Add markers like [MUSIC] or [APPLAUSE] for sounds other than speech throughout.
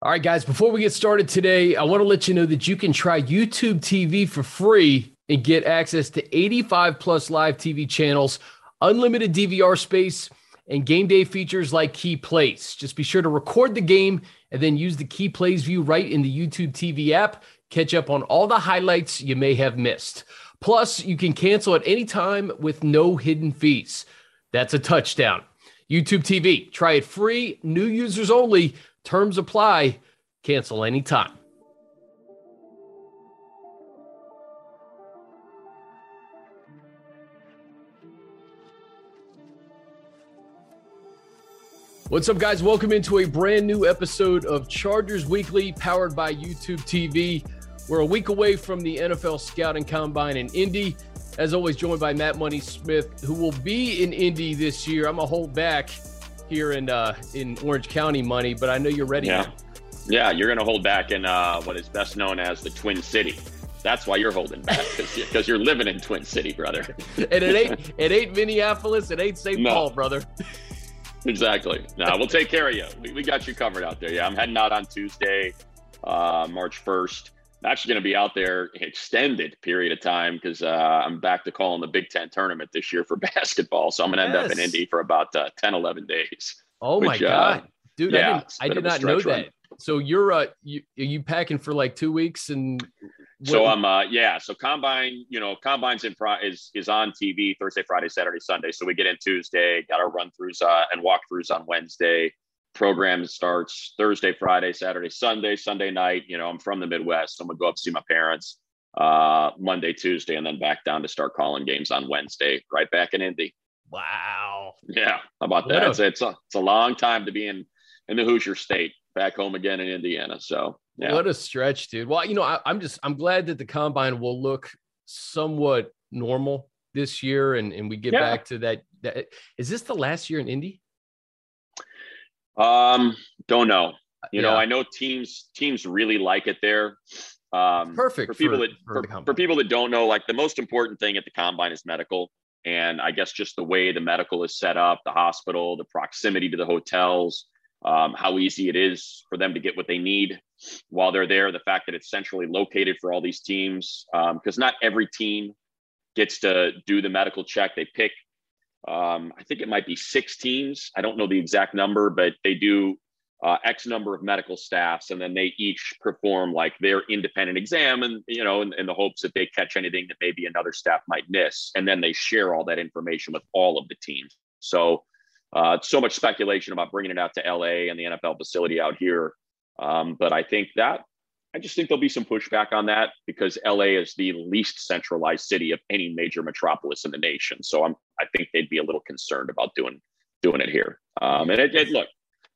All right, guys, before we get started today, I want to let you know that you can try YouTube TV for free and get access to 85 plus live TV channels, unlimited DVR space, and game day features like Key Plays. Just be sure to record the game and then use the Key Plays view right in the YouTube TV app. Catch up on all the highlights you may have missed. Plus, you can cancel at any time with no hidden fees. That's a touchdown. YouTube TV, try it free, new users only. Terms apply. Cancel anytime. What's up, guys? Welcome into a brand new episode of Chargers Weekly, powered by YouTube TV. We're a week away from the NFL Scouting Combine in Indy. As always, joined by Matt Money Smith, who will be in Indy this year. I'm gonna hold back here in uh, in Orange County money, but I know you're ready. Yeah, yeah, you're going to hold back in uh, what is best known as the Twin City. That's why you're holding back because you're living in Twin City, brother. [LAUGHS] and it ain't it ain't Minneapolis, it ain't St. No. Paul, brother. [LAUGHS] Exactly. No, we'll take care of you. We, we got you covered out there. Yeah, I'm heading out on Tuesday, uh, March 1st. Actually going to be out there extended period of time because uh, I'm back to calling the Big Ten tournament this year for [LAUGHS] basketball. So I'm going to end yes. up in Indy for about uh, 10, 11 days. Oh which, my uh, God. Dude, yeah, I, I did not know that. So you're uh you are you packing for like two weeks and what? so I'm uh yeah so combine you know combines in pro is is on TV Thursday Friday Saturday Sunday so we get in Tuesday got our run throughs uh, and walkthroughs on Wednesday program starts Thursday Friday Saturday Sunday Sunday night you know I'm from the Midwest so I'm gonna go up see my parents uh Monday Tuesday and then back down to start calling games on Wednesday right back in Indy. Wow. Yeah, how about that? A- it's, it's a it's a long time to be in in the Hoosier State back home again in Indiana. So yeah. What a stretch, dude. Well, you know, I, am just I'm glad that the combine will look somewhat normal this year and, and we get yeah. back to that, that. Is this the last year in Indy? Um, don't know. You yeah. know, I know teams teams really like it there. Um, Perfect for people for, that for, for, for people that don't know. Like the most important thing at the combine is medical, and I guess just the way the medical is set up, the hospital, the proximity to the hotels, um, how easy it is for them to get what they need while they're there. The fact that it's centrally located for all these teams, because um, not every team gets to do the medical check. They pick, um, I think it might be six teams. I don't know the exact number, but they do uh, X number of medical staffs, and then they each perform like their independent exam, and you know, in, in the hopes that they catch anything that maybe another staff might miss, and then they share all that information with all of the teams. So uh, so much speculation about bringing it out to LA and the NFL facility out here. Um, but I think that I just think there'll be some pushback on that because LA is the least centralized city of any major metropolis in the nation. So I'm I think they'd be a little concerned about doing doing it here. Um, and it, it look,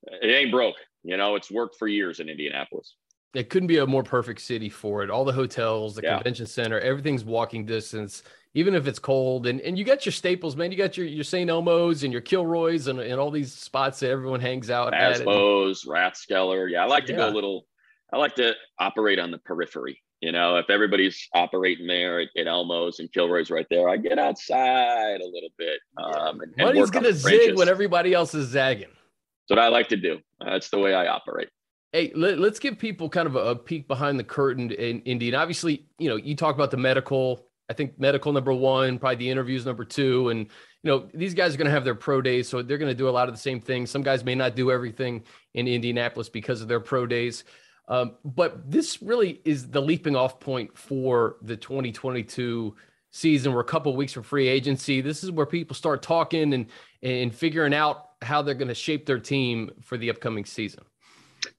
it ain't broke. You know, it's worked for years in Indianapolis. It couldn't be a more perfect city for it. All the hotels, the yeah. convention center, everything's walking distance even if it's cold. And and you got your staples, man. You got your your St. Elmo's and your Kilroy's and, and all these spots that everyone hangs out Maslows, at. Rathskeller. Yeah, I like to yeah. go a little. I like to operate on the periphery. You know, if everybody's operating there at, at Elmo's and Kilroy's right there, I get outside a little bit. Um, and, and Money's gonna zig when everybody else is zagging. That's what I like to do. That's the way I operate. Hey, let, us give people kind of a, a, peek behind the curtain in Indy. And obviously, you know, you talk about the medical I think medical number one, probably the interviews number two. And, you know, these guys are going to have their pro days. So they're going to do a lot of the same things. Some guys may not do everything in Indianapolis because of their pro days. Um, but this really is the leaping off point for the 2022 season. We're a couple weeks from free agency. This is where people start talking and, and figuring out how they're going to shape their team for the upcoming season.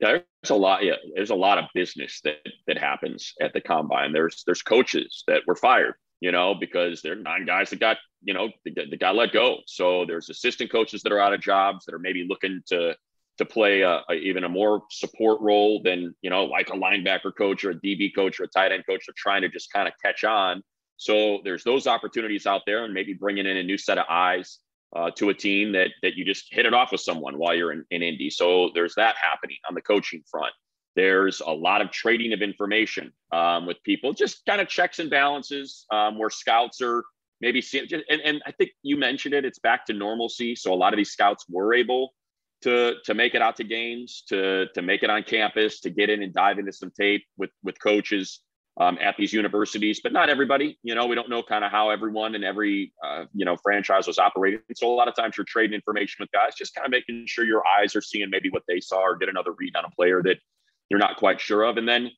There's a lot. Yeah, there's a lot of business that that happens at the combine. There's there's coaches that were fired, you know, because there are nine guys that got you know that, got let go. So there's assistant coaches that are out of jobs that are maybe looking to to play a, a, even a more support role than you know like a linebacker coach or a DB coach or a tight end coach. They're trying to just kind of catch on. So there's those opportunities out there, and maybe bringing in a new set of eyes uh, to a team that that you just hit it off with someone while you're in, in Indy. So there's that happening on the coaching front. There's a lot of trading of information um, with people, just kind of checks and balances um, where scouts are maybe seeing. And, and I think you mentioned it. It's back to normalcy. So a lot of these scouts were able to to make it out to games, to to make it on campus, to get in and dive into some tape with with coaches um, at these universities, but not everybody. You know, we don't know kind of how everyone and every uh, you know franchise was operating. So a lot of times you're trading information with guys, just kind of making sure your eyes are seeing maybe what they saw or get another read on a player that you're not quite sure of. And then,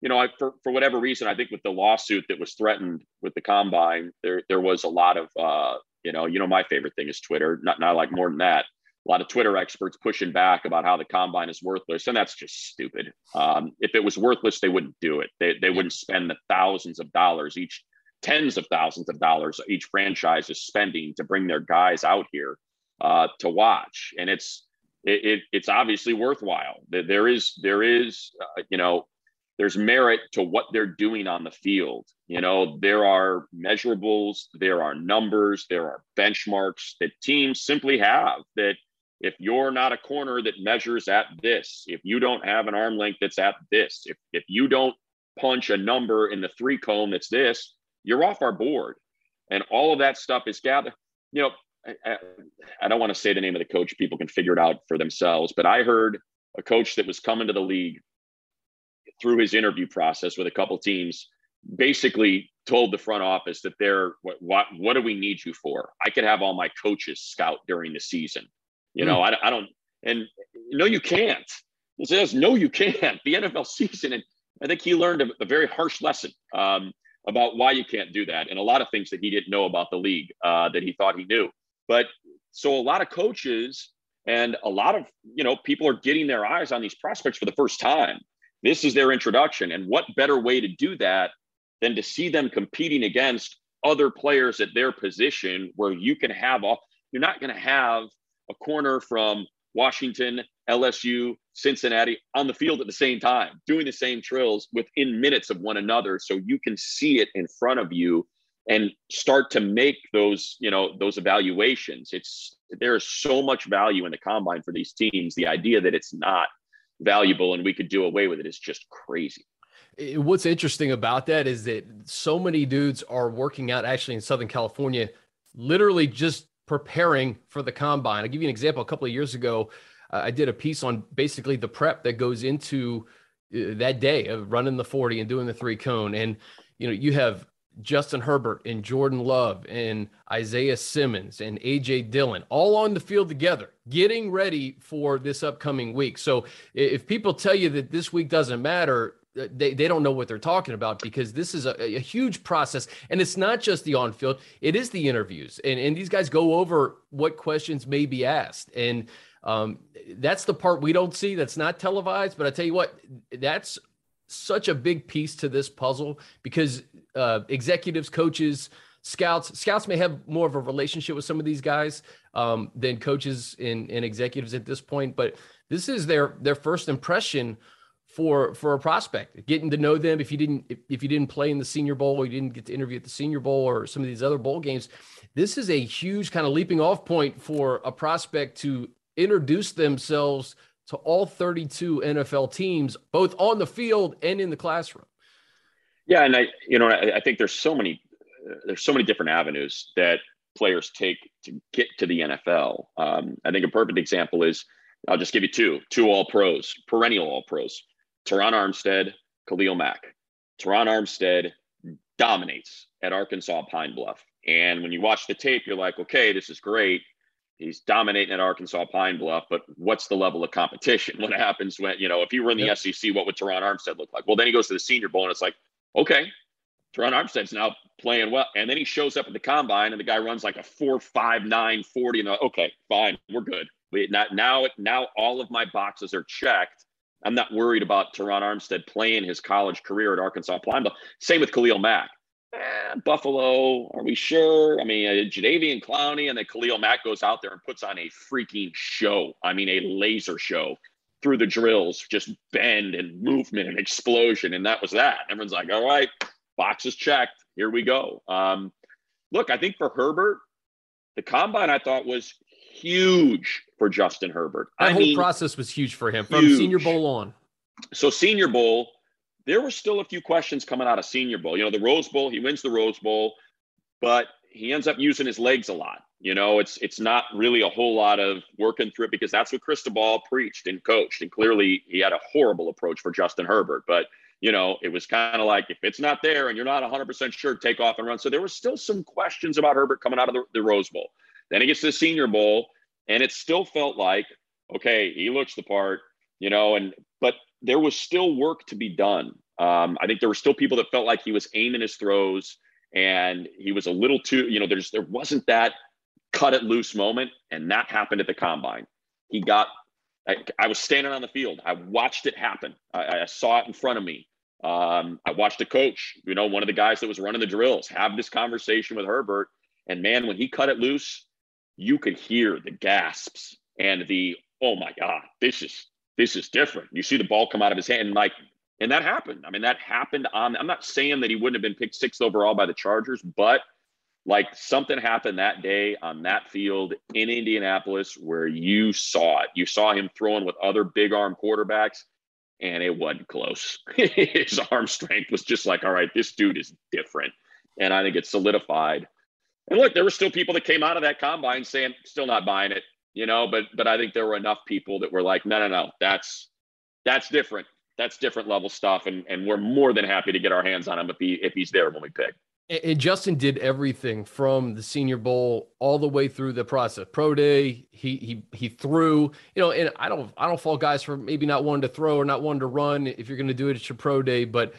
you know, I, for for whatever reason, I think with the lawsuit that was threatened with the combine, there there was a lot of uh, you know, you know, my favorite thing is Twitter. Not not like more than that a lot of Twitter experts pushing back about how the combine is worthless, and that's just stupid. Um, if it was worthless, they wouldn't do it. They they wouldn't spend the thousands of dollars each, tens of thousands of dollars each franchise is spending to bring their guys out here uh, to watch, and it's it, it, it's obviously worthwhile. There is there is uh, you know there's merit to what they're doing on the field. You know, there are measurables, there are numbers, there are benchmarks that teams simply have that if you're not a corner that measures at this, if you don't have an arm length that's at this, if, if you don't punch a number in the three cone that's this, you're off our board. And all of that stuff is gathered. You know, I, I don't want to say the name of the coach. People can figure it out for themselves. But I heard a coach that was coming to the league through his interview process with a couple teams basically told the front office that they're what, what what do we need you for i could have all my coaches scout during the season you know, mm. I, I don't, and no, you can't. He says, no, you can't. The NFL season, and I think he learned a, a very harsh lesson um, about why you can't do that, and a lot of things that he didn't know about the league uh, that he thought he knew. But so a lot of coaches and a lot of you know people are getting their eyes on these prospects for the first time. This is their introduction, and what better way to do that than to see them competing against other players at their position, where you can have all. You're not going to have a corner from Washington, LSU, Cincinnati on the field at the same time, doing the same drills within minutes of one another. So you can see it in front of you and start to make those, you know, those evaluations. It's there is so much value in the combine for these teams. The idea that it's not valuable and we could do away with it is just crazy. What's interesting about that is that so many dudes are working out actually in Southern California, literally just preparing for the combine. I'll give you an example. A couple of years ago, uh, I did a piece on basically the prep that goes into uh, that day of running the 40 and doing the three cone. And, you know, you have Justin Herbert and Jordan Love and Isaiah Simmons and AJ Dillon all on the field together, getting ready for this upcoming week. So if people tell you that this week doesn't matter, they, they don't know what they're talking about because this is a, a huge process. And it's not just the on field it is the interviews. And, and these guys go over what questions may be asked. And um, that's the part we don't see that's not televised. But i tell you what that's such a big piece to this puzzle because uh, executives coaches scouts scouts may have more of a relationship with some of these guys um, than coaches and, and executives at this point. But this is their their first impression for for a prospect. Getting to know them if you didn't if, if you didn't play in the senior bowl or you didn't get to interview at the senior bowl or some of these other bowl games this is a huge kind of leaping off point for a prospect to introduce themselves to all 32 NFL teams both on the field and in the classroom. Yeah and i you know i, I think there's so many there's so many different avenues that players take to get to the nfl um, i think a perfect example is I'll just give you two, two all pros, perennial all pros. Terron Armstead, Khalil Mack. Terron Armstead dominates at Arkansas Pine Bluff. And when you watch the tape, you're like, okay, this is great. He's dominating at Arkansas Pine Bluff, but what's the level of competition? [LAUGHS] What happens when, you know, if you were in the yep. SEC, what would Terron Armstead look like? Well, then he goes to the Senior Bowl and it's like, okay, Terron Armstead's now playing well. And then he shows up at the combine and the guy runs like a 4 5 9 40. And like, okay, fine, we're good. We, not, now, now all of my boxes are checked I'm not worried about Terron Armstead playing his college career at Arkansas Bluff. Same with Khalil Mack. Eh, Buffalo, are we sure? I mean, uh, Jadeveon Clowney and then Khalil Mack goes out there and puts on a freaking show. I mean, a laser show through the drills, just bend and movement and explosion. And that was that. Everyone's like, all right, boxes checked. Here we go. Um, look, I think for Herbert, the combine I thought was huge for Justin Herbert. That I whole mean, process was huge for him from huge. Senior Bowl on. So Senior Bowl, there were still a few questions coming out of Senior Bowl. You know, the Rose Bowl, he wins the Rose Bowl, but he ends up using his legs a lot. You know, it's it's not really a whole lot of working through it because that's what Cristobal preached and coached. And clearly he had a horrible approach for Justin Herbert. But, you know, it was kind of like if it's not there and you're not 100% sure, take off and run. So there was still some questions about Herbert coming out of the, the Rose Bowl. Then he gets to the Senior Bowl, and it still felt like, okay, he looks the part, you know, and but there was still work to be done. Um, I think there were still people that felt like he was aiming his throws and he was a little too, you know, there's there wasn't that cut it loose moment, and that happened at the combine. He got, I, I was standing on the field. I watched it happen. I, I saw it in front of me. Um, I watched a coach, you know, one of the guys that was running the drills, have this conversation with Herbert, and man, when he cut it loose, you could hear the gasps and the oh my god, this is this is different. You see the ball come out of his hand, and like and that happened. I mean, that happened on. I'm not saying that he wouldn't have been picked sixth overall by the Chargers, but like something happened that day on that field in Indianapolis where you saw it. You saw him throwing with other big arm quarterbacks, and it wasn't close. [LAUGHS] His arm strength was just like, all right, this dude is different. And I think it solidified. And look, there were still people that came out of that combine saying, still not buying it, you know, but but I think there were enough people that were like, no, no, no, that's that's different that's different level stuff, and and we're more than happy to get our hands on him if he if he's there when we pick. And Justin did everything from the Senior Bowl all the way through the process. Pro Day, he he he threw, you know, and I don't I don't fault guys for maybe not wanting to throw or not wanting to run if you're going to do it at your pro day, but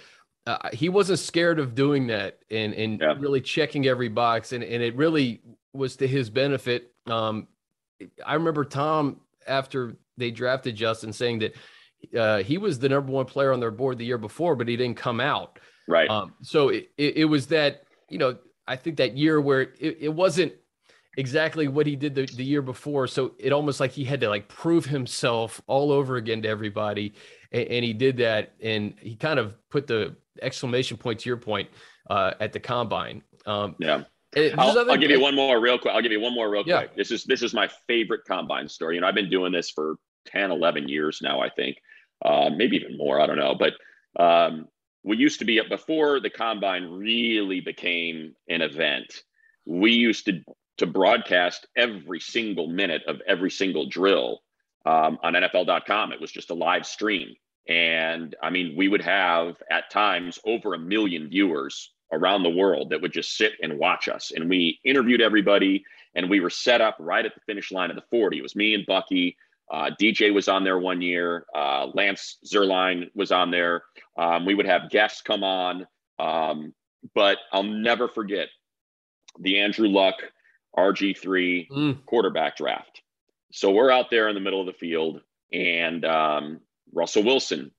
uh, he wasn't scared of doing that and and yeah. really checking every box, and and it really was to his benefit. Um, I remember Tom after they drafted Justin saying that uh, he was the number one player on their board the year before, but he didn't come out. Right. Um, so it, it, it, was that, you know, I think that year where it, it wasn't exactly what he did the, the year before. So it almost like he had to like prove himself all over again to everybody. And, and he did that. And he kind of put the exclamation point to your point uh, at the combine. Um, yeah. I'll, I'll, give you one more real quick. I'll give you one more real yeah. quick. This is this is my favorite combine story. You know, I've been doing this for 10, 11 years now, I think uh, maybe even more. I don't know. But um, we used to be before the combine really became an event. We used to to broadcast every single minute of every single drill um, on NFL.com. It was just a live stream, and I mean, we would have at times over a million viewers around the world that would just sit and watch us. And we interviewed everybody, and we were set up right at the finish line of the 40. It was me and Bucky. Uh, DJ was on there one year. Uh, Lance Zierlein was on there. Um, we would have guests come on. Um, but I'll never forget the Andrew Luck RG3 mm. quarterback draft. So we're out there in the middle of the field, and um, Russell Wilson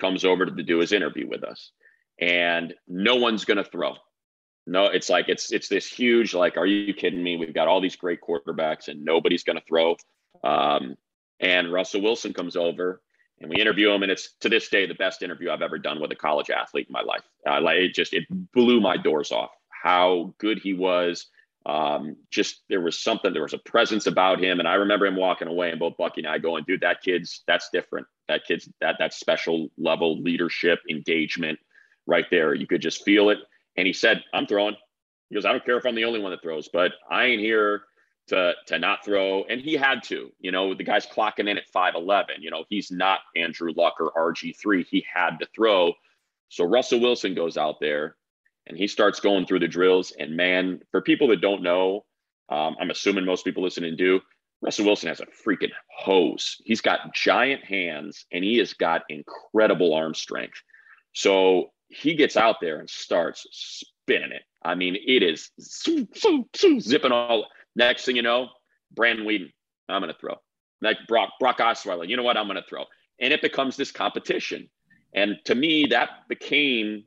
comes over to do his interview with us, and no one's going to throw. No, it's like it's it's this huge like, are you kidding me? We've got all these great quarterbacks, and nobody's going to throw. Um, and Russell Wilson comes over and we interview him. And it's to this day the best interview I've ever done with a college athlete in my life. Uh, like it just, it blew my doors off how good he was. Um, just there was something, there was a presence about him. And I remember him walking away and both Bucky and I going, dude, that kid's, that's different. That kid's that, that special level leadership engagement right there. You could just feel it. And he said, I'm throwing. He goes, I don't care if I'm the only one that throws, but I ain't here to to not throw, and he had to. You know, the guy's clocking in at five eleven. You know, he's not Andrew Luck or RG three. He had to throw. So Russell Wilson goes out there, and he starts going through the drills. And man, for people that don't know, um, I'm assuming most people listening do. Russell Wilson has a freaking hose. He's got giant hands, and he has got incredible arm strength. So he gets out there and starts spinning it. I mean, it is zipping all Next thing you know, Brandon Weeden, I'm going to throw. Like Brock, Brock Osweiler, you know what? I'm going to throw. And it becomes this competition. And to me, that became,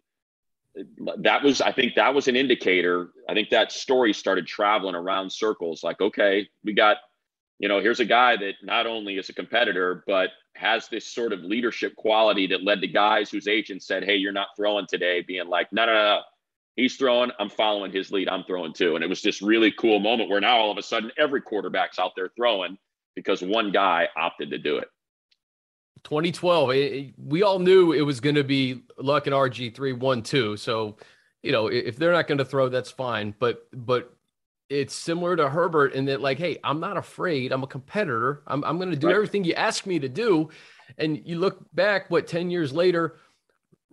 that was, I think that was an indicator. I think that story started traveling around circles like, okay, we got, you know, here's a guy that not only is a competitor, but has this sort of leadership quality that led to guys whose agents said, hey, you're not throwing today, being like, no, no, no, he's throwing, I'm following his lead, I'm throwing too. And it was this really cool moment where now all of a sudden every quarterback's out there throwing because one guy opted to do it. 2012, it, we all knew it was going to be Luck and RG3 1 2. So, you know, if they're not going to throw, that's fine. But, but it's similar to Herbert in that, like, hey, I'm not afraid. I'm a competitor. I'm, I'm going to do right. everything you ask me to do. And you look back, what, 10 years later,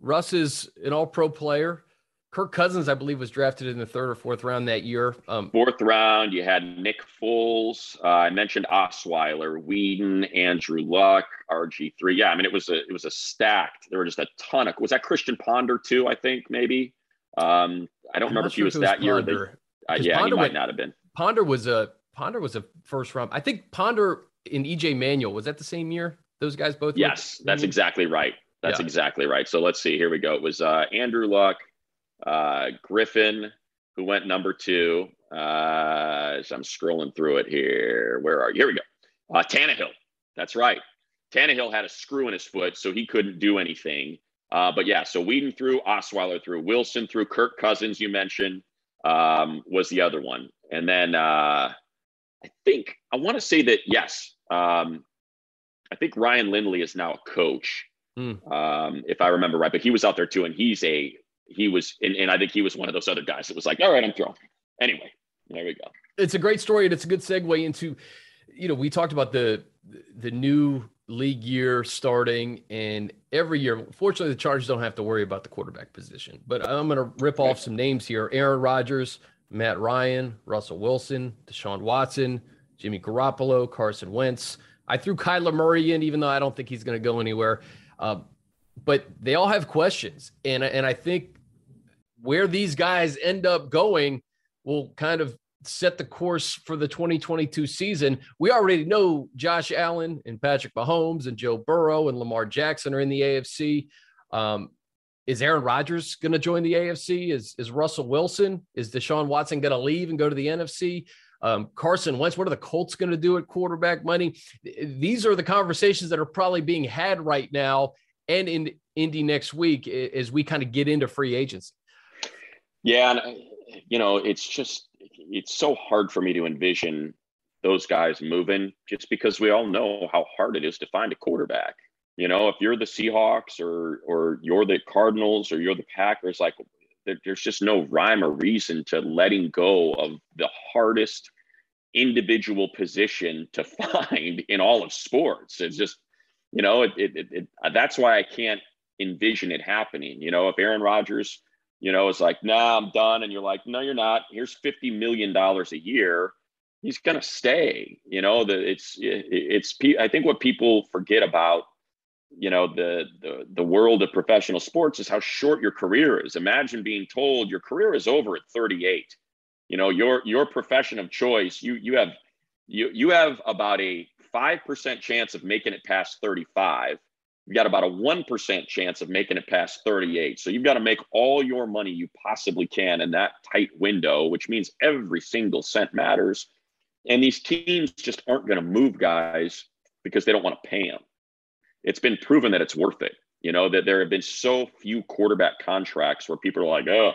Russ is an all pro player. Kirk Cousins, I believe, was drafted in the third or fourth round that year. Um, fourth round, you had Nick Foles. Uh, I mentioned Osweiler, Weeden, Andrew Luck, RG three. Yeah, I mean it was a it was a stacked. There were just a ton of. Was that Christian Ponder too? I think maybe. Um, I don't I'm remember if he was, was that Ponder. year. Uh, yeah, Ponder he might went, not have been. Ponder was a Ponder was a first round. I think Ponder and EJ Manuel was that the same year. Those guys both. Yes, that's exactly right. That's yeah. exactly right. So let's see. Here we go. It was uh, Andrew Luck, uh, Griffin, who went number two. Uh, as I'm scrolling through it here, where are you? Here we go. Uh, Tannehill. That's right. Tannehill had a screw in his foot, so he couldn't do anything. Uh, but yeah, so Weeden threw, Osweiler threw, Wilson threw, Kirk Cousins, you mentioned, um, was the other one. And then uh, I think, I want to say that, yes, um, I think Ryan Lindley is now a coach, mm. um, if I remember right. But he was out there too, and he's a he was, and, and I think he was one of those other guys that was like, all right, I'm throwing. Anyway, there we go. It's a great story, and it's a good segue into, you know, we talked about the the new league year starting, and every year, fortunately, the Chargers don't have to worry about the quarterback position. But I'm going to rip off some names here: Aaron Rodgers, Matt Ryan, Russell Wilson, Deshaun Watson, Jimmy Garoppolo, Carson Wentz. I threw Kyler Murray in, even though I don't think he's going to go anywhere. Uh, but they all have questions, and and I think where these guys end up going will kind of set the course for the 2022 season. We already know Josh Allen and Patrick Mahomes and Joe Burrow and Lamar Jackson are in the AFC. Um, is Aaron Rodgers going to join the AFC? Is is Russell Wilson? Is Deshaun Watson going to leave and go to the NFC? Um, Carson Wentz, what are the Colts going to do at quarterback money? These are the conversations that are probably being had right now and in Indy next week as we kind of get into free agency. Yeah, and you know, it's just it's so hard for me to envision those guys moving just because we all know how hard it is to find a quarterback. You know, if you're the Seahawks or or you're the Cardinals or you're the Packers, like there's just no rhyme or reason to letting go of the hardest individual position to [LAUGHS] find in all of sports. It's just, you know, it, it, it that's why I can't envision it happening. You know, if Aaron Rodgers you know, it's like, nah, I'm done. And you're like, no, you're not. Here's $50 million a year. He's going to stay, you know, the it's, it's, I think what people forget about, you know, the, the, the world of professional sports is how short your career is. Imagine being told your career is over at 38. You know, your, your profession of choice, you, you have, you, you have about a 5% chance of making it past 35 you've got about a 1% chance of making it past 38. So you've got to make all your money you possibly can in that tight window, which means every single cent matters. And these teams just aren't going to move guys because they don't want to pay them. It's been proven that it's worth it. You know, that there have been so few quarterback contracts where people are like, oh,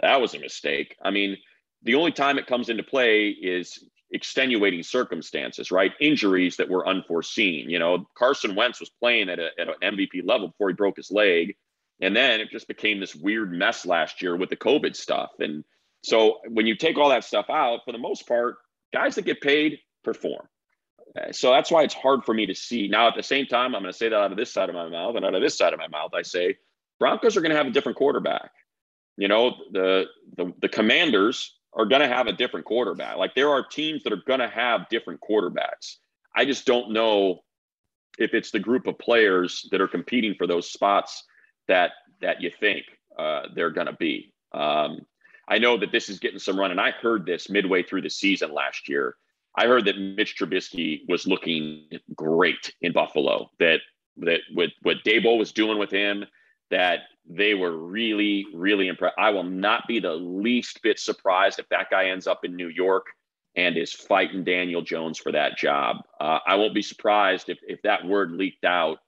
that was a mistake. I mean, the only time it comes into play is extenuating circumstances, right? Injuries that were unforeseen. You know, Carson Wentz was playing at, a, at an MVP level before he broke his leg. And then it just became this weird mess last year with the COVID stuff. And so when you take all that stuff out, for the most part, guys that get paid perform. So that's why it's hard for me to see. Now, at the same time, I'm going to say that out of this side of my mouth and out of this side of my mouth, I say Broncos are going to have a different quarterback. You know, the the, the Commanders are going to have a different quarterback. Like there are teams that are going to have different quarterbacks. I just don't know if it's the group of players that are competing for those spots that that you think uh, they're going to be. Um, I know that this is getting some run, and I heard this midway through the season last year. I heard that Mitch Trubisky was looking great in Buffalo. That that what what Daboll was doing with him, that they were really, really impressed. I will not be the least bit surprised if that guy ends up in New York and is fighting Daniel Jones for that job. Uh, I won't be surprised if, if that word leaked out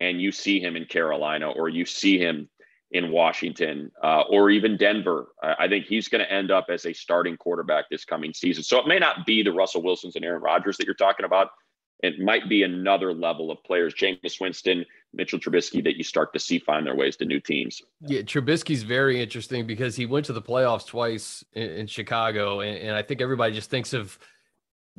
and you see him in Carolina or you see him in Washington uh, or even Denver. I think he's going to end up as a starting quarterback this coming season. So it may not be the Russell Wilsons and Aaron Rodgers that you're talking about, it might be another level of players, Jameis Winston, Mitchell Trubisky, that you start to see find their ways to new teams. Yeah, Trubisky's very interesting because he went to the playoffs twice in, in Chicago, and, and I think everybody just thinks of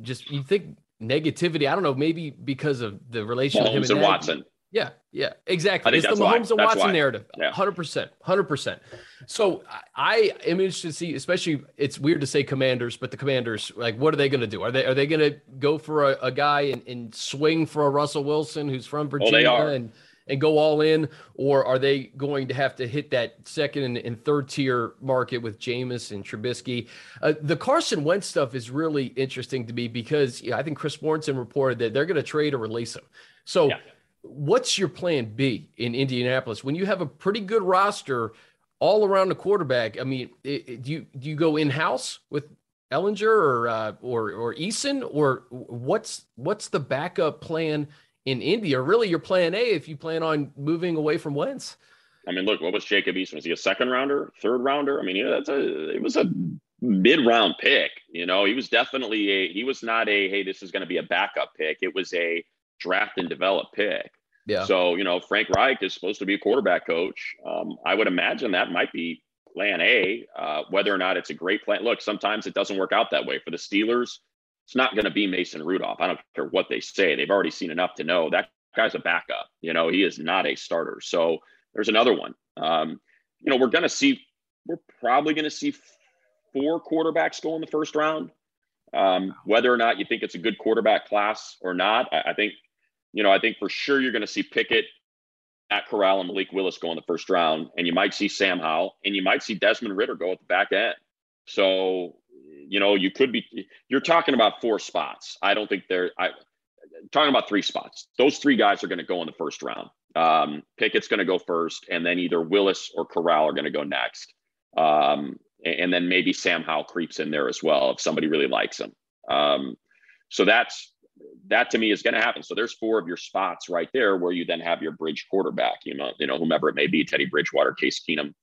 just you think negativity. I don't know, maybe because of the relationship Mahomes and, and Watson. Yeah, yeah, exactly. It's the Mahomes why. and Watson narrative. Hundred percent, hundred percent. So I am interested to see, especially it's weird to say Commanders, but the Commanders, like, what are they going to do? Are they are they going to go for a, a guy and, and, swing for a Russell Wilson who's from Virginia oh, and and go all in, or are they going to have to hit that second and, and third tier market with Jameis and Trubisky? Uh, the Carson Wentz stuff is really interesting to me because yeah, I think Chris Mortensen reported that they're going to trade or release him. So. Yeah what's your plan B in Indianapolis when you have a pretty good roster all around the quarterback? I mean, it, it, do you do you go in house with Ehlinger or uh, or or Eason or what's what's the backup plan in India? Really, your plan A if you plan on moving away from Wentz. I mean, look, what was Jacob Eason? Was he a second rounder, third rounder? I mean, yeah, that's a it was a mid round pick. You know, he was definitely a he was not a hey, this is going to be a backup pick. It was a draft and develop pick. Yeah. So, you know, Frank Reich is supposed to be a quarterback coach. Um, I would imagine that might be plan A, uh, whether or not it's a great plan. Look, sometimes it doesn't work out that way. For the Steelers, it's not going to be Mason Rudolph. I don't care what they say. They've already seen enough to know that guy's a backup. You know, he is not a starter. So there's another one. Um, you know, we're going to see, we're probably going to see four quarterbacks go in the first round. Um, whether or not you think it's a good quarterback class or not, I, I think you know, I think for sure you're going to see Pickett, Matt Corral, and Malik Willis go in the first round, and you might see Sam Howell, and you might see Desmond Ridder go at the back end. So, you know, you could be. You're talking about four spots. I don't think they're. I talking about three spots. Those three guys are going to go in the first round. Um, Pickett's going to go first, and then either Willis or Corral are going to go next. Um, and then maybe Sam Howell creeps in there as well if somebody really likes him. Um, so that's that to me is going to happen. So there's four of your spots right there where you then have your bridge quarterback, you know, you know, whomever it may be, Teddy Bridgewater, Case Keenum,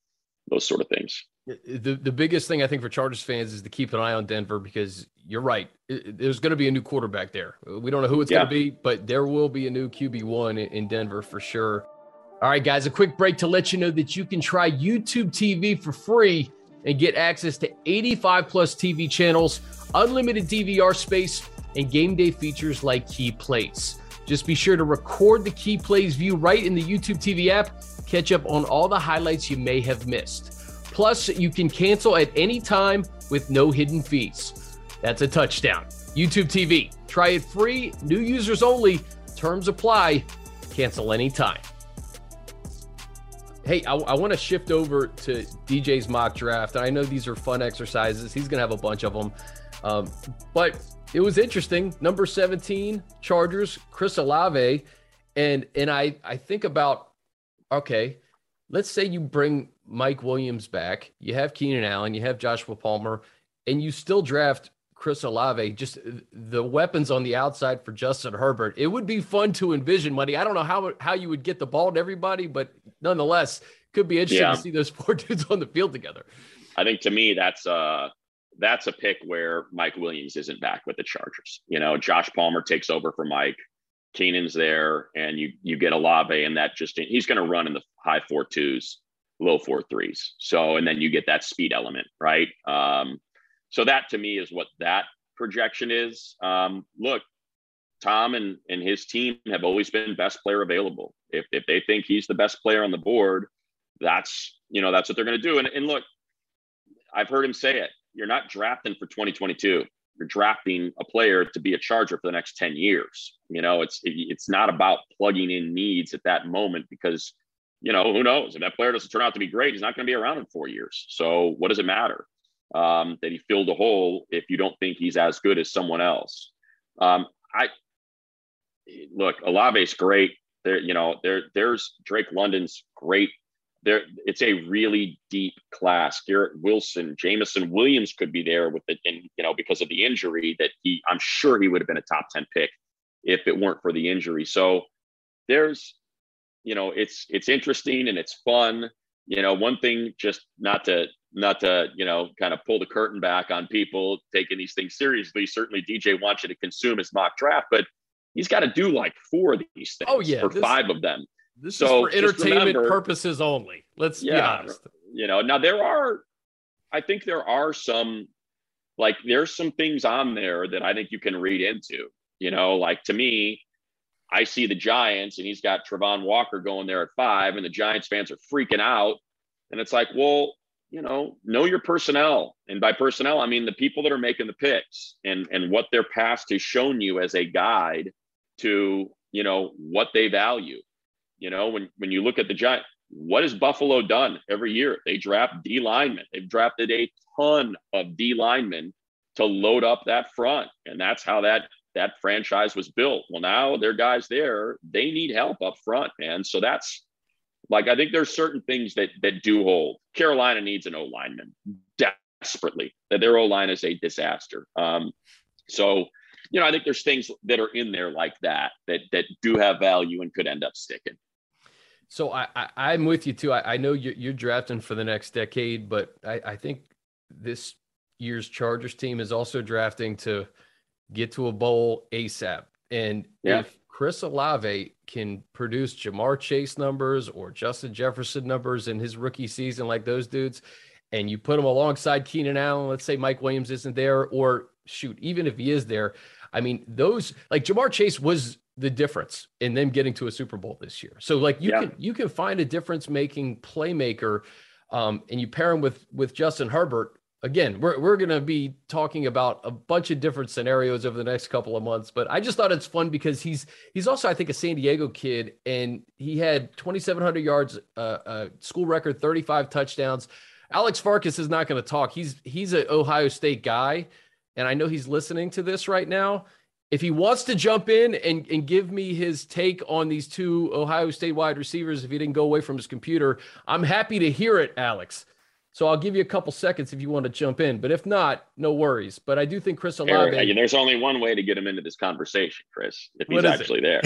those sort of things. The the biggest thing I think for Chargers fans is to keep an eye on Denver because you're right. There's going to be a new quarterback there. We don't know who it's yeah. going to be, but there will be a new QB one in Denver for sure. All right, guys, a quick break to let you know that you can try YouTube TV for free and get access to 85 plus TV channels, unlimited DVR space and game day features like Key Plays. Just be sure to record the Key Plays view right in the YouTube TV app. Catch up on all the highlights you may have missed. Plus, you can cancel at any time with no hidden fees. That's a touchdown. YouTube TV. Try it free, new users only. Terms apply. Cancel anytime. Hey, I, I want to shift over to DJ's mock draft. I know these are fun exercises. He's going to have a bunch of them. Um, but it was interesting. Number 17, Chargers, Chris Olave. And and I I think about okay, let's say you bring Mike Williams back, you have Keenan Allen, you have Joshua Palmer, and you still draft Chris Olave, just the weapons on the outside for Justin Herbert. It would be fun to envision, Money. I don't know how how you would get the ball to everybody, but nonetheless, could be interesting yeah. to see those [LAUGHS] four dudes on the field together. I think to me that's uh that's a pick where Mike Williams isn't back with the Chargers. You know, Josh Palmer takes over for Mike. Keenan's there, and you you get Olave, and that just he's going to run in the high four twos, low four threes. So, and then you get that speed element, right? Um, so that to me is what that projection is. Um, look, Tom and and his team have always been best player available. If if they think he's the best player on the board, that's you know that's what they're going to do. And and look, I've heard him say it you're not drafting for 2022 you're drafting a player to be a charger for the next 10 years. You know it's it's not about plugging in needs at that moment because you know who knows? If that player doesn't turn out to be great he's not going to be around in four years. So what does it matter um, that he filled a hole if you don't think he's as good as someone else? Um, i look Olave's great. There you know there there's drake london's great there it's a really deep class. Garrett Wilson, Jameson Williams could be there with it, and you know because of the injury that he, I'm sure he would have been a top ten pick if it weren't for the injury. So there's, you know, it's it's interesting and it's fun. You know, one thing just not to not to you know kind of pull the curtain back on people taking these things seriously. Certainly, DJ wants you to consume his mock draft, but he's got to do like four of these oh, things. Oh, yeah, or this- five of them. This So, is for entertainment remember- purposes only. Let's be honest. You know, now there are, I think there are some, like there's some things on there that I think you can read into. You know, like to me, I see the Giants and he's got Travon Walker going there at five, and the Giants fans are freaking out. And it's like, well, you know, know your personnel. And by personnel, I mean the people that are making the picks and and what their past has shown you as a guide to, you know, what they value. You know, when when you look at the Giants, what has Buffalo done every year? They draft D linemen. They've drafted a ton of D linemen to load up that front. And that's how that that franchise was built. Well, now their guys there, they need help up front, man. So that's like I think there's certain things that that do hold. Carolina needs an O lineman desperately. That their O line is a disaster. Um, so you know, I think there's things that are in there like that that that do have value and could end up sticking. So I, I I'm with you too. I, I know you're, you're drafting for the next decade, but I, I think this year's Chargers team is also drafting to get to a bowl ASAP. And Yeah. if Chris Olave can produce Ja'Marr Chase numbers or Justin Jefferson numbers in his rookie season, like those dudes, and you put him alongside Keenan Allen, let's say Mike Williams isn't there, or shoot, even if he is there, I mean, those like Ja'Marr Chase was the difference in them getting to a Super Bowl this year. So like you Yeah. can you can find a difference making playmaker, um, and you pair him with with Justin Herbert. Again, we're we're gonna be talking about a bunch of different scenarios over the next couple of months, but I just thought it's fun because he's he's also I think a San Diego kid, and he had 2,700 yards, uh, uh, school record, 35 touchdowns. Alex Farkas is not going to talk. He's he's an Ohio State guy, and I know he's listening to this right now. If he wants to jump in and, and give me his take on these two Ohio State wide receivers, if he didn't go away from his computer, I'm happy to hear it, Alex. So I'll give you a couple seconds if you want to jump in, but if not, no worries. But I do think Chris Olave. Eric, there's only one way to get him into this conversation, Chris. If he's What is it? actually there,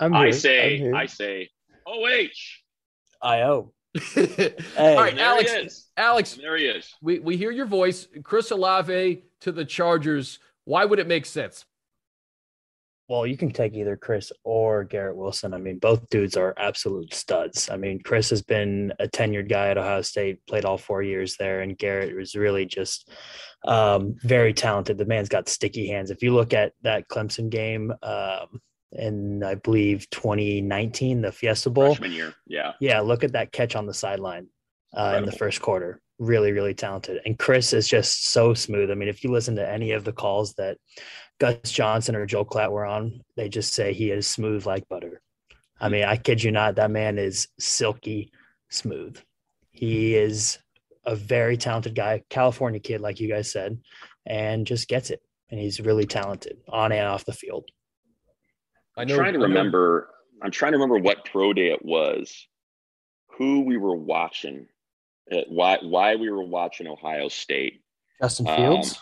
I'm I say, I'm here. I say, OH. IO. [LAUGHS] All right, there Alex. he is. Alex, And there he is. we, we hear your voice. Chris Olave to the Chargers. Why would it make sense? Well, you can take either Chris or Garrett Wilson. I mean, both dudes are absolute studs. I mean, Chris has been a tenured guy at Ohio State, played all four years there, and Garrett was really just um, very talented. The man's got sticky hands. If you look at that Clemson game um, in, I believe, 2019, the Fiesta Bowl, Freshman year. Yeah. yeah, look at that catch on the sideline uh, in the first quarter. Really, really talented. And Chris is just so smooth. I mean, if you listen to any of the calls that Gus Johnson or Joe Klatt were on, they just say he is smooth like butter. I mean, I kid you not, that man is silky smooth. He is a very talented guy, California kid, like you guys said, and just gets it. And he's really talented on and off the field. I I'm trying to remember. I'm trying to remember what pro day it was, who we were watching, why why we were watching Ohio State. Justin Um, Fields.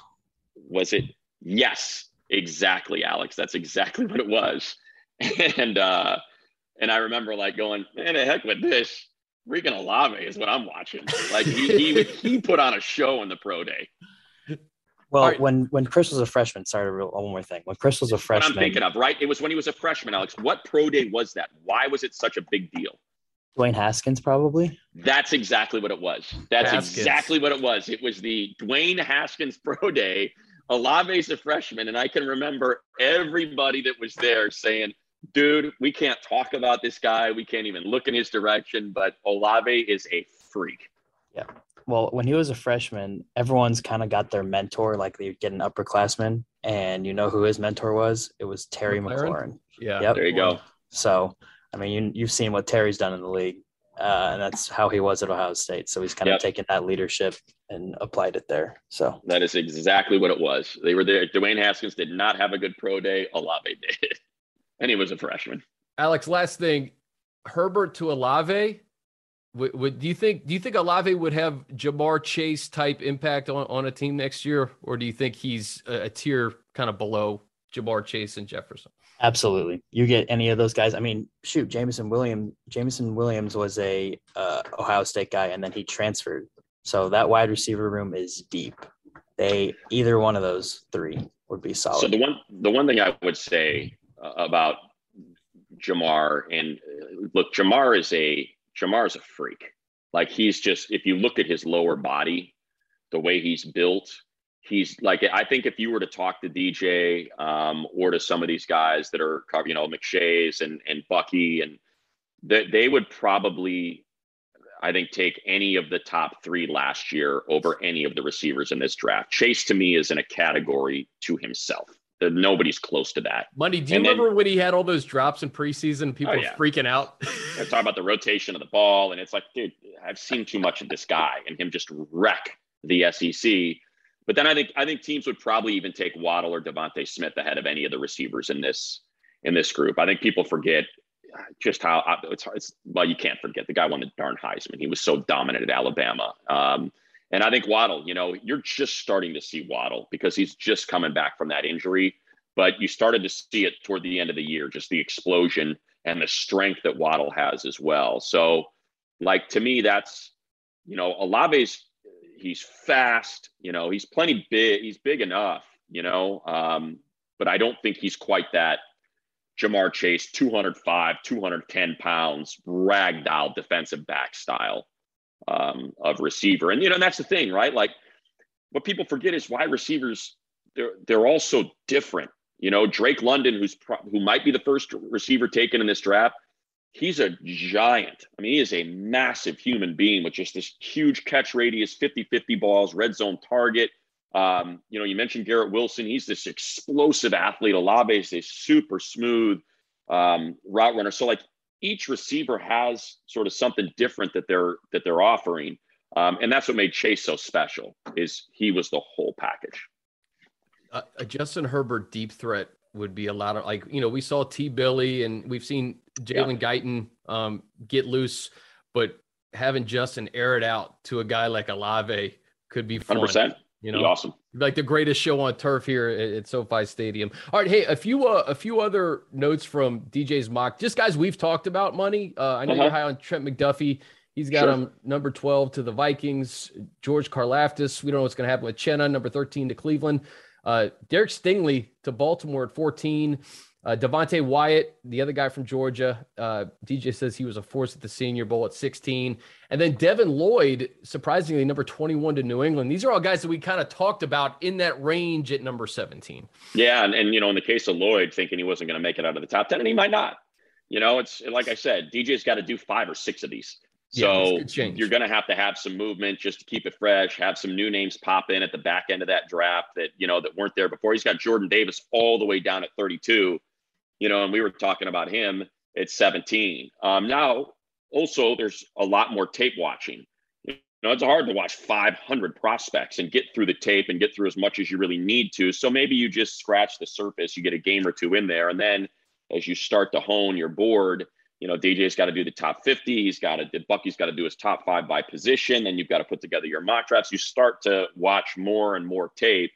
Was it? Yes, exactly, Alex. That's exactly [LAUGHS] what it was. And uh, and I remember like going, man, the heck with this. Freaking Olave is what I'm watching. Like he, he [LAUGHS] he put on a show in the pro day. well, all right. when when Chris was a freshman, sorry, to real- one more thing. When Chris was a What freshman, I'm thinking of, right? It was when he was a freshman, Alex. What pro day was that? Why was it such a big deal? Dwayne Haskins probably. That's exactly what it was. That's Haskins. exactly what it was. It was the Dwayne Haskins [LAUGHS] Pro Day. Olave's a freshman, and I can remember everybody that was there saying, "Dude, we can't talk about this guy. We can't even look in his direction." But Olave is a freak. Yeah. Well, when he was a freshman, everyone's kind of got their mentor, like they get an upperclassman, and you know who his mentor was? It was Terry McLaurin? McLaurin. Yeah. Yep. There you go. So, I mean, you, you've seen what Terry's done in the league, uh, and that's how he was at Ohio State. So he's kind Yep. of taken that leadership and applied it there. So That is exactly what it was. They were there. Dwayne Haskins did not have a good pro day. Olave did, [LAUGHS] and he was a freshman. Alex, last thing, Herbert to Olave. Would, would do you think do you think Olave would have Ja'Marr Chase type impact on, on a team next year, or do you think he's a, a tier kind of below Ja'Marr Chase and Jefferson? Absolutely, you get any of those guys. I mean, shoot, Jameson Williams. Jameson Williams was a uh, Ohio State guy, and then he transferred. So that wide receiver room is deep. They either one of those three would be solid. So the one the one thing I would say uh, about Ja'Marr And uh, look, Ja'Marr is a Ja'Marr is a freak. Like he's just if you look at his lower body, the way he's built, he's like I think if you were to talk to DJ um, or to some of these guys that are you know McShay's and and Bucky and that they would probably I think take any of the top three last year over any of the receivers in this draft. Chase to me is in a category to himself. Nobody's close to that. Money, do you and remember then, when he had all those drops in preseason? People oh, yeah. freaking out. [LAUGHS] I talk about the rotation of the ball, and it's like, dude, I've seen too much of this guy and him just wreck the SEC. But then I think I think teams would probably even take Waddle or DeVonta Smith ahead of any of the receivers in this in this group. I think people forget just how it's, it's well, you can't forget the guy won the darn Heisman. He was so dominant at Alabama. Um, and I think Waddle, you know, you're just starting to see Waddle because he's just coming back from that injury. But you started to see it toward the end of the year, just the explosion and the strength that Waddle has as well. So, like to me, that's you know, Olave's he's fast. You know, he's plenty big. He's big enough. You know, um, but I don't think he's quite that Ja'Marr Chase, 205, 210 pounds, ragdoll defensive back style um, of receiver. And, you know, and that's the thing, right? Like what people forget is why receivers, they're, they're all so different. You know, Drake London, who's pro- who might be the first receiver taken in this draft, he's a giant. I mean, he is a massive human being with just this huge catch radius, 50 50 balls, red zone target. Um, you know, you mentioned Garrett Wilson. He's this explosive athlete. Olave is a super smooth um, route runner. So like each receiver has sort of something different that they're that they're offering. Um, and that's what made Chase so special is he was the whole package. Uh, a Justin Herbert deep threat would be a lot of like, you know, we saw T Billy and we've seen Jalen yeah. Guyton um, get loose, but having Justin air it out to a guy like Olave could be fun. 100%. You know, awesome. Like the greatest show on turf here at, SoFi Stadium. All right, hey, a few uh, a few other notes from DJ's mock. Just guys we've talked about money. Uh, I know uh-huh. you're high on Trent McDuffie. He's got sure. him number 12 to the Vikings. George Karlaftis. We don't know what's going to happen with Chenna, number 13 to Cleveland. Uh, Derek Stingley to Baltimore at 14. Uh, Devonte Wyatt, the other guy from Georgia, uh, DJ says he was a force at the Senior Bowl at 16. And then Devin Lloyd, surprisingly, number 21 to New England. These are all guys that we kind of talked about in that range at number 17. Yeah. And, and you know, in the case of Lloyd, thinking he wasn't going to make it out of the top 10, and he might not. You know, it's like I said, DJ's got to do five or six of these. So yeah, you're going to have to have some movement just to keep it fresh, have some new names pop in at the back end of that draft that, you know, that weren't there before. He's got Jordan Davis all the way down at 32 you know, and we were talking about him at 17. Um, now, also, there's a lot more tape watching. You know, it's hard to watch 500 prospects and get through the tape and get through as much as you really need to. So maybe you just scratch the surface, you get a game or two in there, and then as you start to hone your board, you know, DJ's got to do the top 50. He's got to, Bucky's got to do his top five by position. Then you've got to put together your mock drafts. You start to watch more and more tape.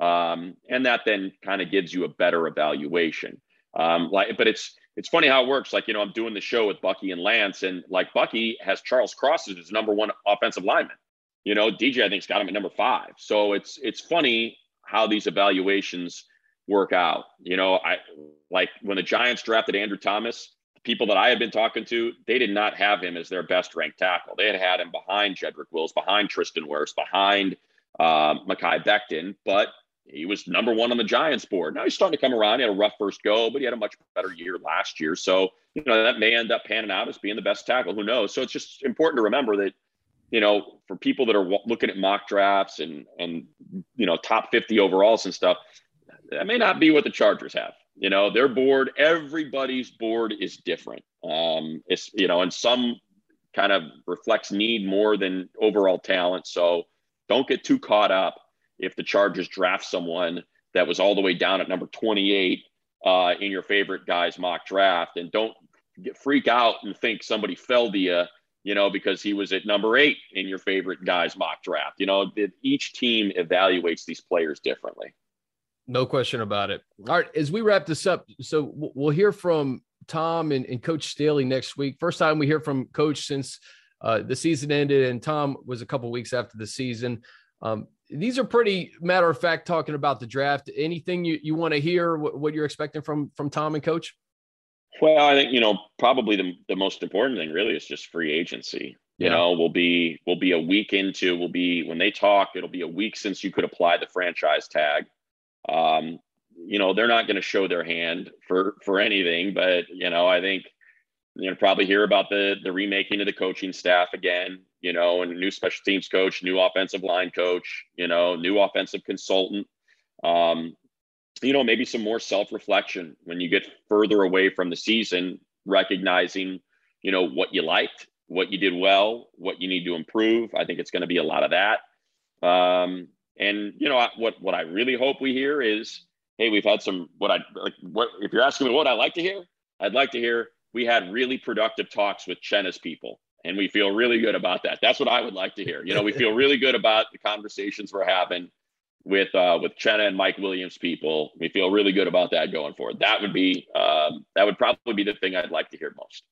Um, and that then kind of gives you a better evaluation. Um, like, but it's it's funny how it works. Like, you know, I'm doing the show with Bucky and Lance, and like Bucky has Charles Cross as his number one offensive lineman. You know, DJ I think's got him at number five. So it's it's funny how these evaluations work out. You know, I like when the Giants drafted Andrew Thomas, people that I had been talking to, they did not have him as their best ranked tackle. They had had him behind Jedrick Wills, behind Tristan Wirfs, behind uh, Mekhi Becton, but he was number one on the Giants board. Now he's starting to come around. He had a rough first go, but he had a much better year last year. So, you know, that may end up panning out as being the best tackle. Who knows? So it's just important to remember that, you know, for people that are looking at mock drafts and, and, you know, top 50 overalls and stuff, that may not be what the Chargers have. You know, their board, everybody's board is different. Um, it's, you know, and some kind of reflects need more than overall talent. So don't get too caught up if the Chargers draft someone that was all the way down at number 28 uh, in your favorite guy's mock draft, and don't get freak out and think somebody fell to you, you know, because he was at number eight in your favorite guy's mock draft. You know, each team evaluates these players differently. No question about it. All right, as we wrap this up, so we'll hear from Tom and, and Coach Staley next week. First time we hear from Coach since uh, the season ended, and Tom was a couple weeks after the season. Um, these are pretty matter of fact talking about the draft. Anything you, you want to hear what, what you're expecting from from Tom and Coach? Well, I think you know probably the the most important thing really is just free agency. You know, we'll be we'll be a week into we'll be when they talk, it'll be a week since you could apply the franchise tag. Um, you know, they're not going to show their hand for for anything, but you know, I think you know probably hear about the the remaking of the coaching staff again. You know, and new special teams coach, new offensive line coach. You know, new offensive consultant. Um, you know, maybe some more self reflection when you get further away from the season, recognizing, you know, what you liked, what you did well, what you need to improve. I think it's going to be a lot of that. Um, and you know what? What I really hope we hear is, hey, we've had some. What I like. What if you're asking me what I like to hear? I'd like to hear we had really productive talks with Chenna's people, and we feel really good about that. That's what I would like to hear. You know, we feel really good about the conversations we're having with uh, with Chenna and Mike Williams people. We feel really good about that going forward. That would be um, that would probably be the thing I'd like to hear most.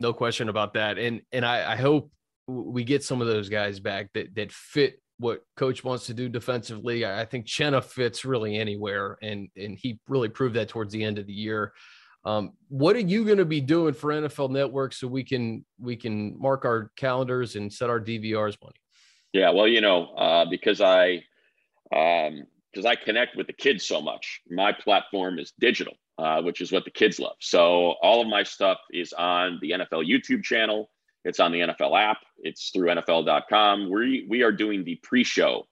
No question about that. And and I, I hope we get some of those guys back that that fit what coach wants to do defensively. I think Chenna fits really anywhere, and and he really proved that towards the end of the year. Um, what are you going to be doing for NFL Network so we can we can mark our calendars and set our DVRs money? Yeah, well, you know, uh, because I um, because I connect with the kids so much. My platform is digital, uh, which is what the kids love. So all of my stuff is on the NFL YouTube channel. It's on the NFL app. It's through NFL.com. We we are doing the pre-show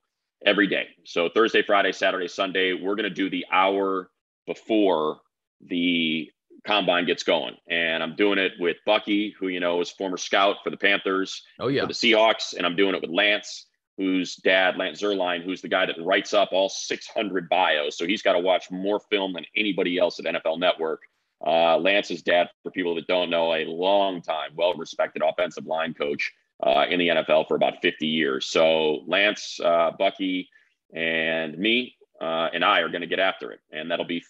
every day. So Thursday, Friday, Saturday, Sunday, we're going to do the hour before the combine gets going. And I'm doing it with Bucky, who you know is former scout for the Panthers, oh yeah, for the Seahawks, and I'm doing it with Lance, whose dad, Lance Zierlein, who's the guy that writes up all 600 bios. So he's got to watch more film than anybody else at NFL Network. Uh, Lance's dad, for people that don't know, a long time, well respected offensive line coach uh, in the NFL for about 50 years. So Lance, uh, Bucky, and me uh, and I are going to get after it. And that'll be,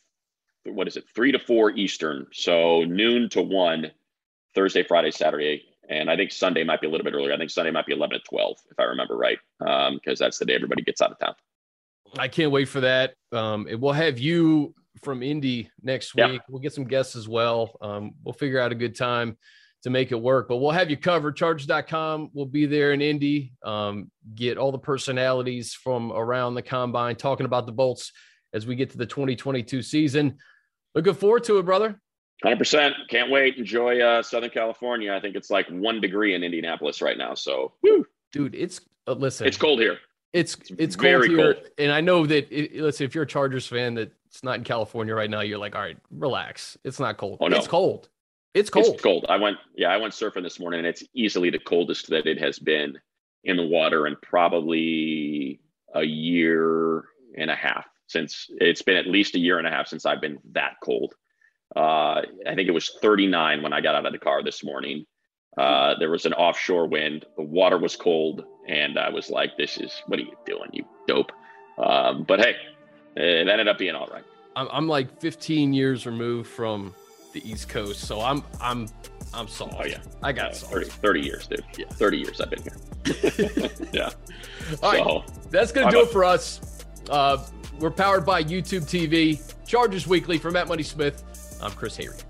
what is it, three to four Eastern. So noon to one, Thursday, Friday, Saturday. And I think Sunday might be a little bit earlier. I think Sunday might be 11 to 12, if I remember right, because um, that's the day everybody gets out of town. I can't wait for that. Um, and we'll have you from Indy next week. We'll get some guests as well. Um, we'll figure out a good time to make it work, but we'll have you covered. Chargers.com will be there in Indy. Um, get all the personalities from around the combine talking about the Bolts as we get to the 2022 season. Looking forward to it, brother. 100%. Can't wait. Enjoy uh, Southern California. I think it's like one degree in Indianapolis right now. So, woo. dude, it's uh, listen, it's cold here. It's it's, cold here, cold. and I know that. It, say if you're a Chargers fan that it's not in California right now, you're like, all right, relax. It's not cold. Oh, no. It's cold. It's cold. It's cold. I went, yeah, I went surfing this morning, and it's easily the coldest that it has been in the water in probably a year and a half since it's been at least a year and a half since I've been that cold. Uh, I think it was 39 when I got out of the car this morning. Uh, there was an offshore wind. The water was cold, and I was like, "This is what are you doing, you dope?" Um, but hey, it ended up being all right. I'm, I'm like 15 years removed from the East Coast, so I'm I'm I'm soft. Oh yeah, I got uh, 30, 30, years, dude. Yeah, 30 years I've been here. [LAUGHS] yeah. All so, right, that's gonna I'm do a- it for us. Uh, we're powered by YouTube TV, Chargers Weekly from Matt Money Smith. I'm Chris Hayre.